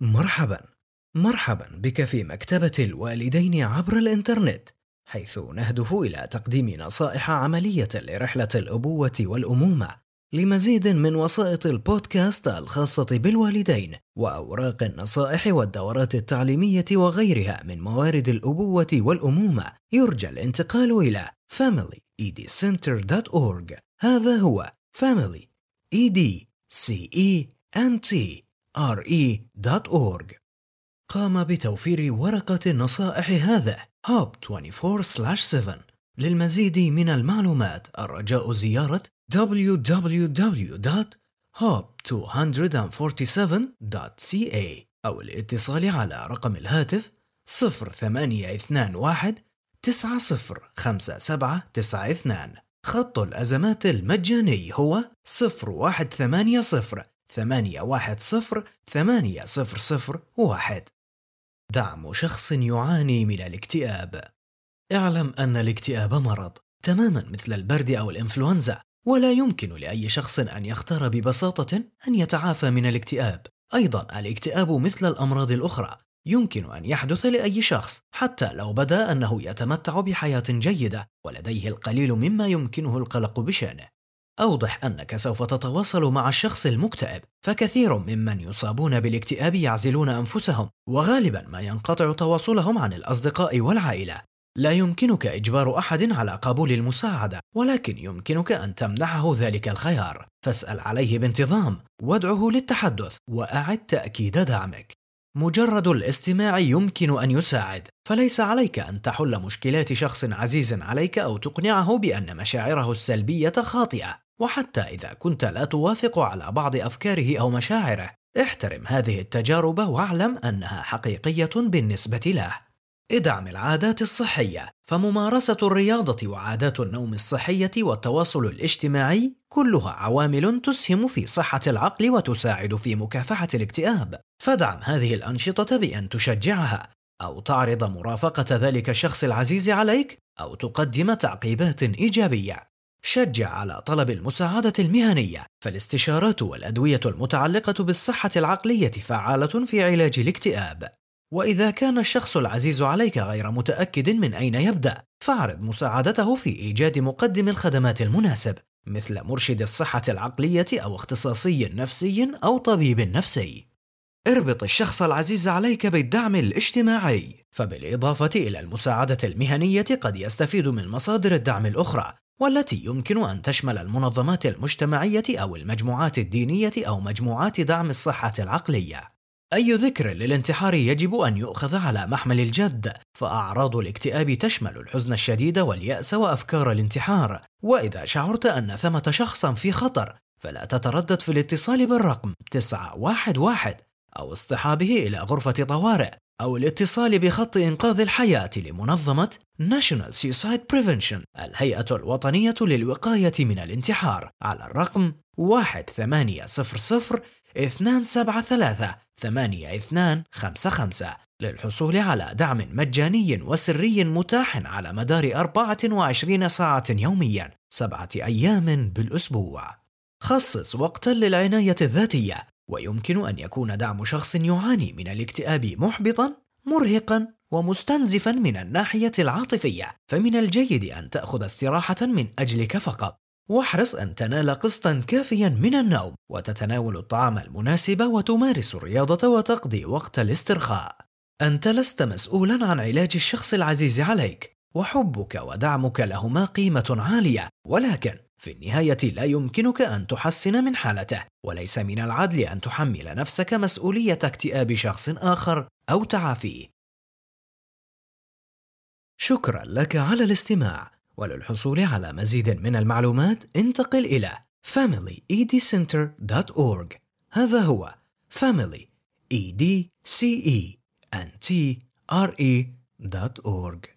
مرحبا. مرحبا بك في مكتبة الوالدين عبر الإنترنت حيث نهدف إلى تقديم نصائح عملية لرحلة الأبوة والأمومة لمزيد من وسائط البودكاست الخاصة بالوالدين وأوراق النصائح والدورات التعليمية وغيرها من موارد الأبوة والأمومة. يرجى الانتقال إلى familyedcenter.org هذا هو family e d c e n t. re.org قام بتوفير ورقة النصائح هذا هاب 24/7 للمزيد من المعلومات. الرجاء زيارة www.hub247.ca أو الاتصال على رقم الهاتف 0821 905792 خط الأزمات المجاني هو 0180 ثمانية واحد صفر ثمانية صفر صفر واحد. دعم شخص يعاني من الاكتئاب. اعلم أن الاكتئاب مرض تماما مثل البرد أو الإنفلونزا ولا يمكن لأي شخص أن يختار ببساطة أن يتعافى من الاكتئاب. أيضا الاكتئاب مثل الأمراض الأخرى. يمكن أن يحدث لأي شخص حتى لو بدا أنه يتمتع بحياة جيدة ولديه القليل مما يمكنه القلق بشأنه. أوضح أنك سوف تتواصل مع الشخص المكتئب فكثير ممن يصابون بالاكتئاب يعزلون أنفسهم وغالبا ما ينقطع تواصلهم عن الأصدقاء والعائلة. لا يمكنك إجبار أحد على قبول المساعدة ولكن يمكنك أن تمنحه ذلك الخيار. فاسأل عليه بانتظام وادعه للتحدث وأعد تأكيد دعمك. مجرد الاستماع يمكن أن يساعد فليس عليك أن تحل مشكلات شخص عزيز عليك أو تقنعه بأن مشاعره السلبية خاطئة. وحتى إذا كنت لا توافق على بعض أفكاره أو مشاعره احترم هذه التجارب واعلم أنها حقيقية بالنسبة له. إدعم العادات الصحية فممارسة الرياضة وعادات النوم الصحية والتواصل الاجتماعي كلها عوامل تسهم في صحة العقل وتساعد في مكافحة الاكتئاب. فادعم هذه الأنشطة بأن تشجعها أو تعرض مرافقة ذلك الشخص العزيز عليك أو تقدم تعقيبات إيجابية. شجع على طلب المساعدة المهنية فالاستشارات والأدوية المتعلقة بالصحة العقلية فعالة في علاج الاكتئاب. وإذا كان الشخص العزيز عليك غير متأكد من أين يبدأ فاعرض مساعدته في إيجاد مقدم الخدمات المناسب مثل مرشد الصحة العقلية أو اختصاصي نفسي أو طبيب نفسي. اربط الشخص العزيز عليك بالدعم الاجتماعي فبالإضافة إلى المساعدة المهنية قد يستفيد من مصادر الدعم الأخرى والتي يمكن أن تشمل المنظمات المجتمعية أو المجموعات الدينية أو مجموعات دعم الصحة العقلية. أي ذكر للانتحار يجب أن يؤخذ على محمل الجد، فأعراض الاكتئاب تشمل الحزن الشديد واليأس وأفكار الانتحار، وإذا شعرت أن ثمة شخصا في خطر، فلا تتردد في الاتصال بالرقم 911 أو اصطحابه إلى غرفة طوارئ أو الاتصال بخط إنقاذ الحياة لمنظمة National Suicide Prevention الهيئة الوطنية للوقاية من الانتحار على الرقم 1800 273 8255 للحصول على دعم مجاني وسري متاح على مدار 24 ساعة يوميا سبعة أيام بالأسبوع. خصص وقتا للعناية الذاتية ويمكن أن يكون دعم شخص يعاني من الاكتئاب محبطا مرهقا ومستنزفا من الناحية العاطفية. فمن الجيد أن تأخذ استراحة من أجلك فقط. واحرص أن تنال قسطا كافيا من النوم وتتناول الطعام المناسب وتمارس الرياضة وتقضي وقت الاسترخاء. أنت لست مسؤولا عن علاج الشخص العزيز عليك وحبك ودعمك لهما قيمة عالية. ولكن في النهاية لا يمكنك أن تحسن من حالته وليس من العدل أن تحمل نفسك مسؤولية اكتئاب شخص آخر أو تعافيه. شكرا لك على الاستماع وللحصول على مزيد من المعلومات انتقل إلى familyedcenter.org هذا هو family e d c e n t r e.org